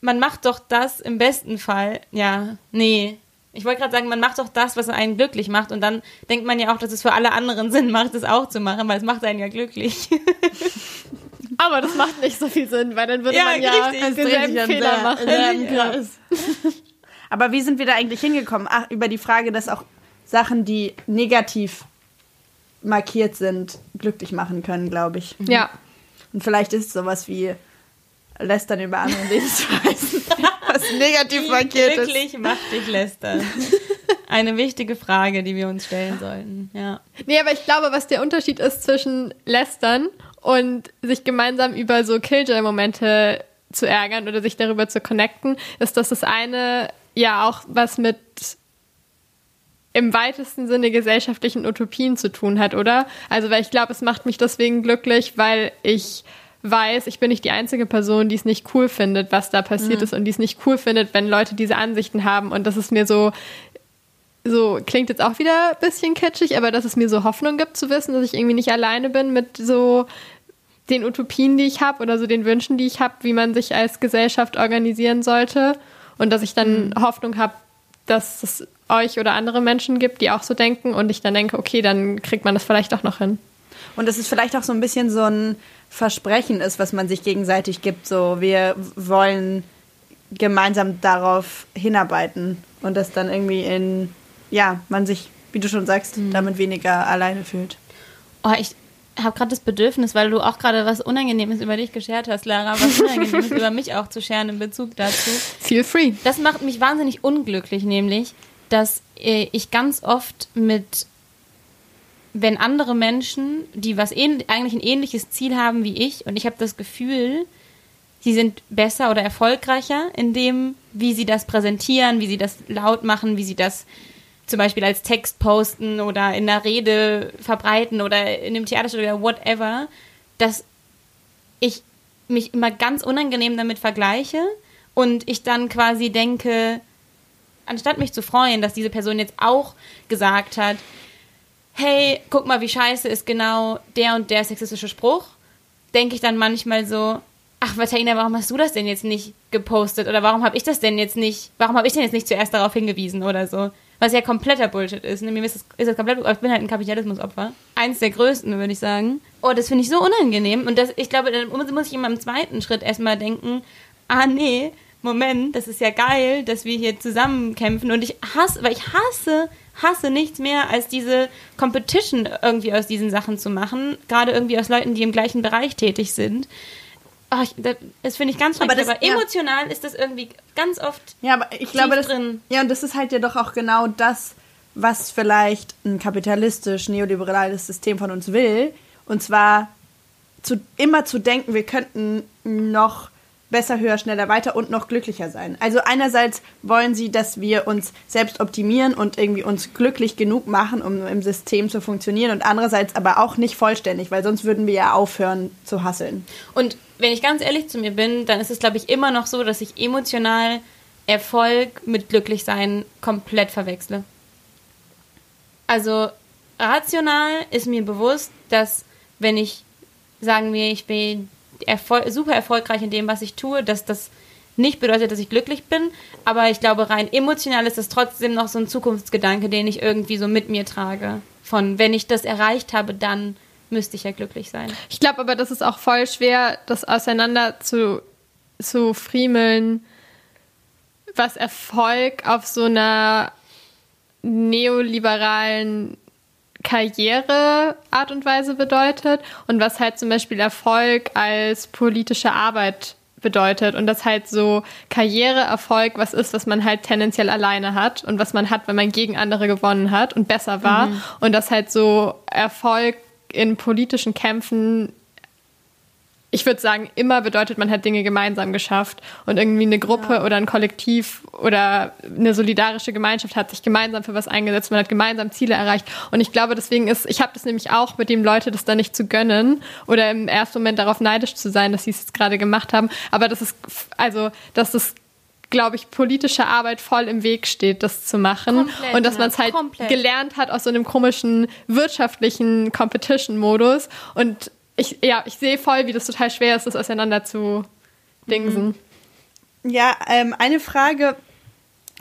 man macht doch das im besten Fall, ja, nee. Ich wollte gerade sagen, man macht doch das, was einen glücklich macht und dann denkt man ja auch, dass es für alle anderen *laughs* Sinn macht, es auch zu machen, weil es macht einen ja glücklich. *laughs* Aber das macht nicht so viel Sinn, weil dann würde ja, man ja denselben Fehler machen. Ja. *laughs* Aber wie sind wir da eigentlich hingekommen? Ach, über die Frage, dass auch Sachen, die negativ markiert sind, glücklich machen können, glaube ich. Ja. Und vielleicht ist es sowas wie Lästern über andere Lebensweisen, *laughs* was negativ Wie markiert glücklich ist. macht dich lästern. eine wichtige Frage, die wir uns stellen sollten. Ja. Nee, aber ich glaube, was der Unterschied ist zwischen Lästern und sich gemeinsam über so Killjoy-Momente zu ärgern oder sich darüber zu connecten, ist, dass das eine ja auch was mit im weitesten Sinne gesellschaftlichen Utopien zu tun hat, oder? Also, weil ich glaube, es macht mich deswegen glücklich, weil ich weiß, ich bin nicht die einzige Person, die es nicht cool findet, was da passiert mhm. ist und die es nicht cool findet, wenn Leute diese Ansichten haben. Und das ist mir so, so klingt jetzt auch wieder ein bisschen kitschig, aber dass es mir so Hoffnung gibt zu wissen, dass ich irgendwie nicht alleine bin mit so den Utopien, die ich habe oder so den Wünschen, die ich habe, wie man sich als Gesellschaft organisieren sollte und dass ich dann mhm. Hoffnung habe, dass es euch oder andere Menschen gibt, die auch so denken und ich dann denke, okay, dann kriegt man das vielleicht auch noch hin. Und dass es vielleicht auch so ein bisschen so ein Versprechen ist, was man sich gegenseitig gibt, so wir wollen gemeinsam darauf hinarbeiten und das dann irgendwie in, ja, man sich, wie du schon sagst, mhm. damit weniger alleine fühlt. Oh, ich habe gerade das Bedürfnis, weil du auch gerade was Unangenehmes über dich geschert hast, Lara, was Unangenehmes *laughs* über mich auch zu scheren in Bezug dazu. Feel free. Das macht mich wahnsinnig unglücklich, nämlich, dass äh, ich ganz oft mit, wenn andere Menschen, die was eigentlich ein ähnliches Ziel haben wie ich, und ich habe das Gefühl, sie sind besser oder erfolgreicher in dem, wie sie das präsentieren, wie sie das laut machen, wie sie das zum Beispiel als Text posten oder in der Rede verbreiten oder in einem Theaterstück oder whatever, dass ich mich immer ganz unangenehm damit vergleiche und ich dann quasi denke, anstatt mich zu freuen, dass diese Person jetzt auch gesagt hat, hey, guck mal, wie scheiße ist genau der und der sexistische Spruch, denke ich dann manchmal so, ach, Vaterina, warum hast du das denn jetzt nicht gepostet oder warum habe ich das denn jetzt nicht, warum habe ich denn jetzt nicht zuerst darauf hingewiesen oder so? Was ja kompletter Bullshit ist. Mir ist das, ist das komplett, ich bin halt ein Kapitalismusopfer. Eins der größten, würde ich sagen. Oh, das finde ich so unangenehm. Und das, ich glaube, dann muss ich in meinem zweiten Schritt erstmal denken, ah nee, Moment, das ist ja geil, dass wir hier zusammen kämpfen. Und ich hasse, weil ich hasse, hasse nichts mehr, als diese Competition irgendwie aus diesen Sachen zu machen. Gerade irgendwie aus Leuten, die im gleichen Bereich tätig sind. Oh, ich, das, finde ich ganz schrecklich, aber, aber ja. emotional ist das irgendwie ganz oft Ja, aber ich glaube, das, drin. Ja, und das ist halt ja doch auch genau das, was vielleicht ein kapitalistisch, neoliberales System von uns will. Und zwar zu, immer zu denken, wir könnten noch besser, höher, schneller, weiter und noch glücklicher sein. Also einerseits wollen sie, dass wir uns selbst optimieren und irgendwie uns glücklich genug machen, um im System zu funktionieren und andererseits aber auch nicht vollständig, weil sonst würden wir ja aufhören zu hasseln. Und wenn ich ganz ehrlich zu mir bin, dann ist es glaube ich immer noch so, dass ich emotional Erfolg mit Glücklichsein komplett verwechsle. Also rational ist mir bewusst, dass wenn ich sagen wir, ich bin erfol super erfolgreich in dem, was ich tue, dass das nicht bedeutet, dass ich glücklich bin, aber ich glaube, rein emotional ist das trotzdem noch so ein Zukunftsgedanke, den ich irgendwie so mit mir trage. Von, wenn ich das erreicht habe, dann müsste ich ja glücklich sein. Ich glaube aber, das ist auch voll schwer, das auseinander zu, zu friemeln, was Erfolg auf so einer neoliberalen Karriereart und Weise bedeutet und was halt zum Beispiel Erfolg als politische Arbeit bedeutet und das halt so Karriereerfolg was ist, was man halt tendenziell alleine hat und was man hat, wenn man gegen andere gewonnen hat und besser war mhm. und das halt so Erfolg in politischen Kämpfen ich würde sagen, immer bedeutet, man hat Dinge gemeinsam geschafft und irgendwie eine Gruppe ja. oder ein Kollektiv oder eine solidarische Gemeinschaft hat sich gemeinsam für was eingesetzt, man hat gemeinsam Ziele erreicht und ich glaube, deswegen ist, ich habe das nämlich auch mit dem Leute das da nicht zu gönnen oder im ersten Moment darauf neidisch zu sein, dass sie es gerade gemacht haben, aber das ist, also, dass das glaube ich, politische Arbeit voll im Weg steht, das zu machen. Komplett, und dass man es halt komplett. gelernt hat aus so einem komischen wirtschaftlichen Competition-Modus. Und ich, ja, ich sehe voll, wie das total schwer ist, das auseinander zu dingsen. Mhm. Ja, ähm, eine Frage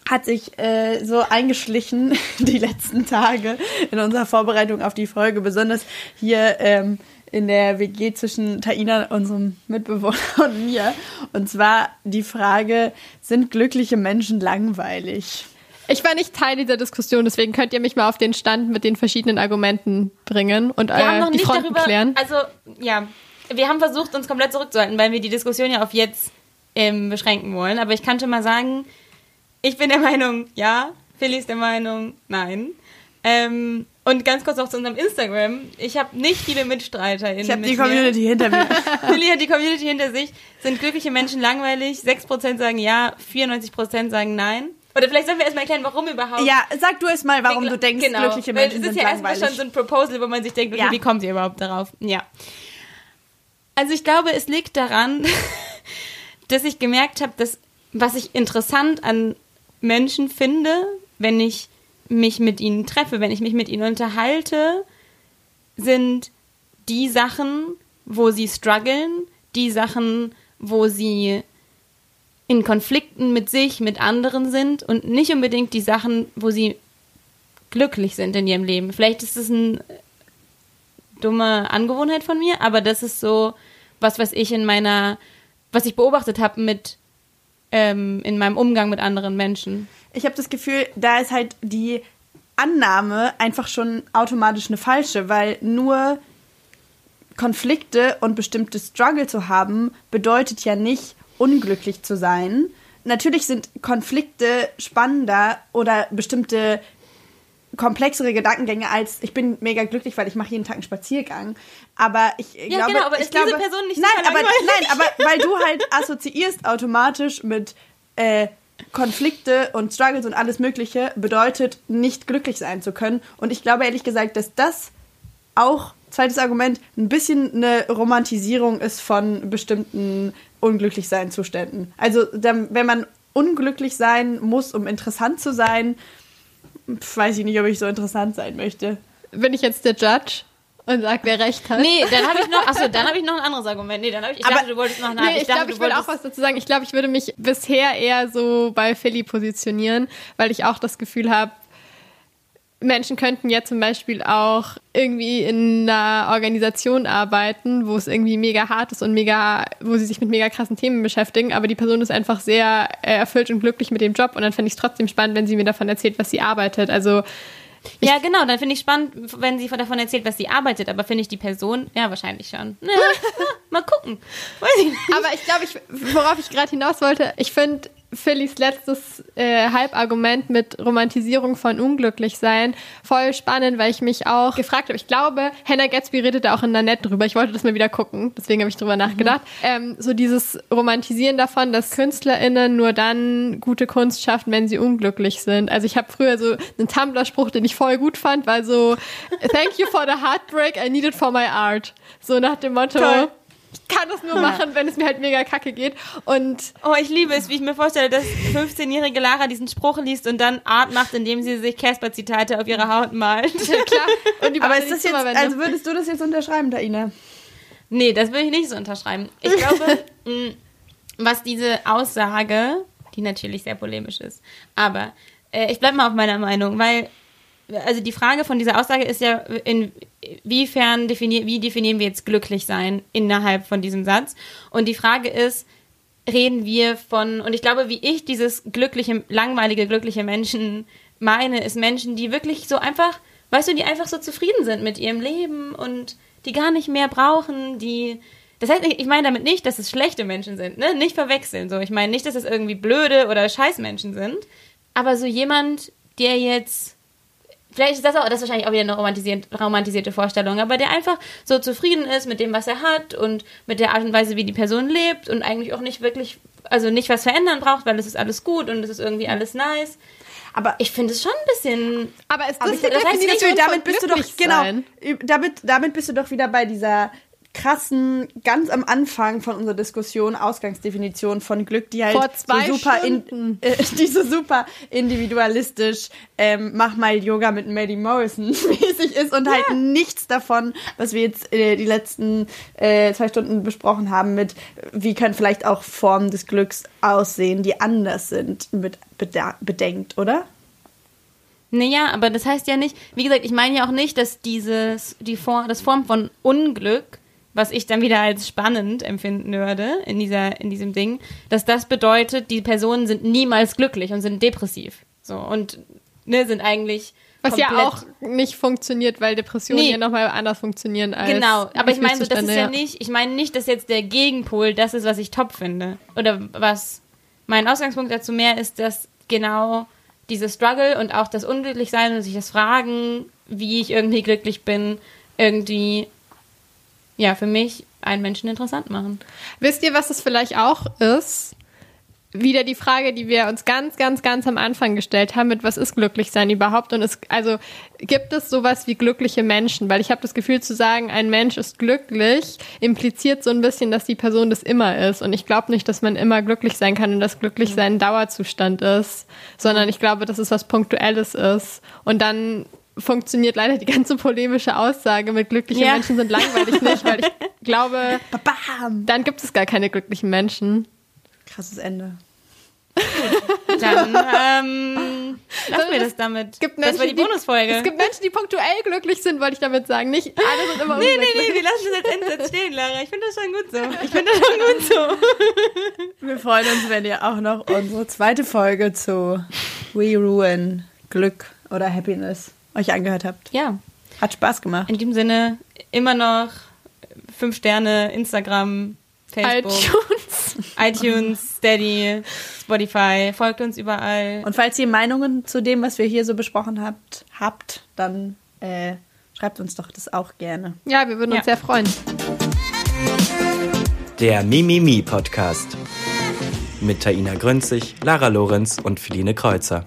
hat sich äh, so eingeschlichen *laughs* die letzten Tage in unserer Vorbereitung auf die Folge, besonders hier ähm, in der WG zwischen Taina, unserem Mitbewohner, *laughs* und mir. Und zwar die Frage, sind glückliche Menschen langweilig? Ich war nicht Teil dieser Diskussion, deswegen könnt ihr mich mal auf den Stand mit den verschiedenen Argumenten bringen und äh, die Fronten darüber, klären. Also, ja, wir haben versucht, uns komplett zurückzuhalten, weil wir die Diskussion ja auf jetzt ähm, beschränken wollen. Aber ich kann schon mal sagen, ich bin der Meinung, ja, Philly ist der Meinung, nein. Ähm, und ganz kurz noch zu unserem Instagram. Ich habe nicht viele MitstreiterInnen. Ich habe mit die mir. Community hinter mir. *laughs* Philly hat die Community hinter sich. Sind glückliche Menschen langweilig? 6% sagen ja, 94% sagen nein. Oder vielleicht sollen wir erstmal erklären, warum überhaupt. ja, sag du es mal, warum Genau, du denkst, genau. glückliche Menschen Es ist sind ja erstmal langweilig. schon so ein Proposal, wo man sich denkt, okay, Ja. wie kommt ihr überhaupt darauf? Ja. Also ich glaube, es liegt daran, *laughs* dass ich gemerkt habe, dass was ich interessant an Menschen finde, wenn ich mich mit ihnen treffe, wenn ich mich mit ihnen unterhalte, sind die Sachen, wo sie strugglen, die Sachen, wo sie in Konflikten mit sich, mit anderen sind und nicht unbedingt die Sachen, wo sie glücklich sind in ihrem Leben. Vielleicht ist es eine dumme Angewohnheit von mir, aber das ist so was, was ich in meiner, was ich beobachtet habe mit ähm, in meinem Umgang mit anderen Menschen. Ich habe das Gefühl, da ist halt die Annahme einfach schon automatisch eine falsche, weil nur Konflikte und bestimmte Struggle zu haben, bedeutet ja nicht, unglücklich zu sein. Natürlich sind Konflikte spannender oder bestimmte komplexere Gedankengänge als ich bin mega glücklich, weil ich mache jeden Tag einen Spaziergang. Aber ich Ja, glaube, genau, aber ich ist diese glaube, Person nicht nein, aber nein, aber weil du halt assoziierst automatisch mit äh, Konflikte und Struggles und alles Mögliche bedeutet nicht glücklich sein zu können. Und ich glaube ehrlich gesagt, dass das auch zweites Argument ein bisschen eine Romantisierung ist von bestimmten Unglücklichsein-Zuständen. Also dann, wenn man unglücklich sein muss, um interessant zu sein, weiß ich nicht, ob ich so interessant sein möchte. Bin ich jetzt der Judge und sag, wer recht hat? Nee, dann habe ich noch, achso, dann habe ich noch ein anderes Argument. Nee, dann habe ich, ich Aber- dachte, du wolltest noch nach. Nee, ich, glaube, ich will auch was dazu sagen. Ich glaube, ich würde mich bisher eher so bei Philly positionieren, weil ich auch das Gefühl habe, Menschen könnten ja zum Beispiel auch irgendwie in einer Organisation arbeiten, wo es irgendwie mega hart ist und mega, wo sie sich mit mega krassen Themen beschäftigen, aber die Person ist einfach sehr erfüllt und glücklich mit dem Job und dann fände ich es trotzdem spannend, wenn sie mir davon erzählt, was sie arbeitet. Also Ja, genau, dann finde ich spannend, wenn sie davon erzählt, was sie arbeitet, aber finde ich die Person, ja, wahrscheinlich schon. *laughs* *laughs* Mal gucken. Ich. Aber ich glaube, ich, worauf ich gerade hinaus wollte, ich finde Phillys letztes äh, Halbargument mit Romantisierung von Unglücklichsein voll spannend, weil ich mich auch gefragt habe. Ich glaube, Hannah Gatsby redet da auch in Nanette drüber. Ich wollte das mal wieder gucken, deswegen habe ich drüber nachgedacht. Ähm, so dieses Romantisieren davon, dass KünstlerInnen nur dann gute Kunst schaffen, wenn sie unglücklich sind. Also ich habe früher so einen Tumblr-Spruch, den ich voll gut fand, war so Thank you for the heartbreak, I need it for my art. So nach dem Motto, Toll. Ich kann das nur machen, wenn es mir halt mega kacke geht. Und Oh, ich liebe es, wie ich mir vorstelle, dass 15-jährige Lara diesen Spruch liest und dann Art macht, indem sie sich Casper-Zitate auf ihre Haut malt. *laughs* klar, und die Aber ist das jetzt, also würdest du das jetzt unterschreiben, Taina? Nee, das will ich nicht so unterschreiben. Ich glaube, *laughs* mh, was diese Aussage, die natürlich sehr polemisch ist, aber äh, ich bleibe mal auf meiner Meinung, weil also die Frage von dieser Aussage ist ja, inwiefern definier, wie definieren wir jetzt glücklich sein innerhalb von diesem Satz? Und die Frage ist, reden wir von, und ich glaube, wie ich dieses glückliche, langweilige, glückliche Menschen meine, ist Menschen, die wirklich so einfach, weißt du, die einfach so zufrieden sind mit ihrem Leben und die gar nicht mehr brauchen, die, das heißt, ich meine damit nicht, dass es schlechte Menschen sind, ne? Nicht verwechseln, so. Ich meine nicht, dass es irgendwie blöde oder Scheißmenschen sind, aber so jemand, der jetzt Vielleicht ist das auch, das ist wahrscheinlich auch wieder eine romantisiert, romantisierte Vorstellung, aber der einfach so zufrieden ist mit dem, was er hat und mit der Art und Weise, wie die Person lebt und eigentlich auch nicht wirklich, also nicht was verändern braucht, weil es ist alles gut und es ist irgendwie alles nice. Aber Ich finde es schon ein bisschen. aber ist Aber das das heißt, damit bist du doch genau damit damit bist du doch wieder bei dieser krassen ganz am Anfang von unserer Diskussion Ausgangsdefinition von Glück, die halt so super in, *laughs* äh, die so super individualistisch ähm, mach mal Yoga mit Maddie Morrison *laughs* mäßig ist und halt nichts davon, was wir jetzt äh, die letzten äh, zwei Stunden besprochen haben mit wie können vielleicht auch Formen des Glücks aussehen, die anders sind mit bedenkt, oder? Naja, aber das heißt ja nicht, wie gesagt, ich meine ja auch nicht, dass dieses, die Form, das Form von Unglück, was ich dann wieder als spannend empfinden würde in dieser, in diesem Ding, dass das bedeutet, die Personen sind niemals glücklich und sind depressiv. So, und, ne, sind eigentlich. Was ja auch nicht funktioniert, weil Depressionen Nee. ja nochmal anders funktionieren als Genau, aber ich meine, das ist Gefühlszustände, ja nicht, ich meine nicht, dass jetzt der Gegenpol das ist, was ich top finde. Oder was mein Ausgangspunkt dazu mehr ist, dass genau dieses Struggle und auch das Unglücklichsein und sich das Fragen, wie ich irgendwie glücklich bin, irgendwie, ja, für mich einen Menschen interessant machen. Wisst ihr, was es vielleicht auch ist? Wieder die Frage, die wir uns ganz, ganz, ganz am Anfang gestellt haben, mit was ist glücklich sein überhaupt? Und es, also gibt es sowas wie glückliche Menschen? Weil ich habe das Gefühl zu sagen, ein Mensch ist glücklich, impliziert so ein bisschen, dass die Person das immer ist. Und ich glaube nicht, dass man immer glücklich sein kann und dass glücklich sein ein Dauerzustand ist, sondern ich glaube, dass es was Punktuelles ist. Und dann funktioniert leider die ganze polemische Aussage mit glückliche Ja. Menschen sind langweilig nicht, weil ich *laughs* glaube, Bam! dann gibt es gar keine glücklichen Menschen. Krasses Ende. Dann ähm, lassen wir das damit. Es gibt das war die Menschen, Bonusfolge. Es gibt Menschen, die punktuell glücklich sind, wollte ich damit sagen. Nicht alle sind immer *laughs* nee, nee, nee, wir lassen das als Endsatz stehen, Lara. Ich finde das schon gut so. Ich finde das schon gut so. *laughs* Wir freuen uns, wenn ihr auch noch unsere zweite Folge zu We Ruin Glück oder Happiness euch angehört habt. Ja, Hat Spaß gemacht. in diesem Sinne immer noch fünf Sterne, Instagram, Facebook, iTunes. iTunes, Steady, Spotify. Folgt uns überall. Und falls ihr Meinungen zu dem, was wir hier so besprochen habt, habt, dann äh, schreibt uns doch das auch gerne. Ja, wir würden uns Ja. sehr freuen. Der Mimimi Podcast. Mit Taina Grünzig, Lara Lorenz und Feline Kreuzer.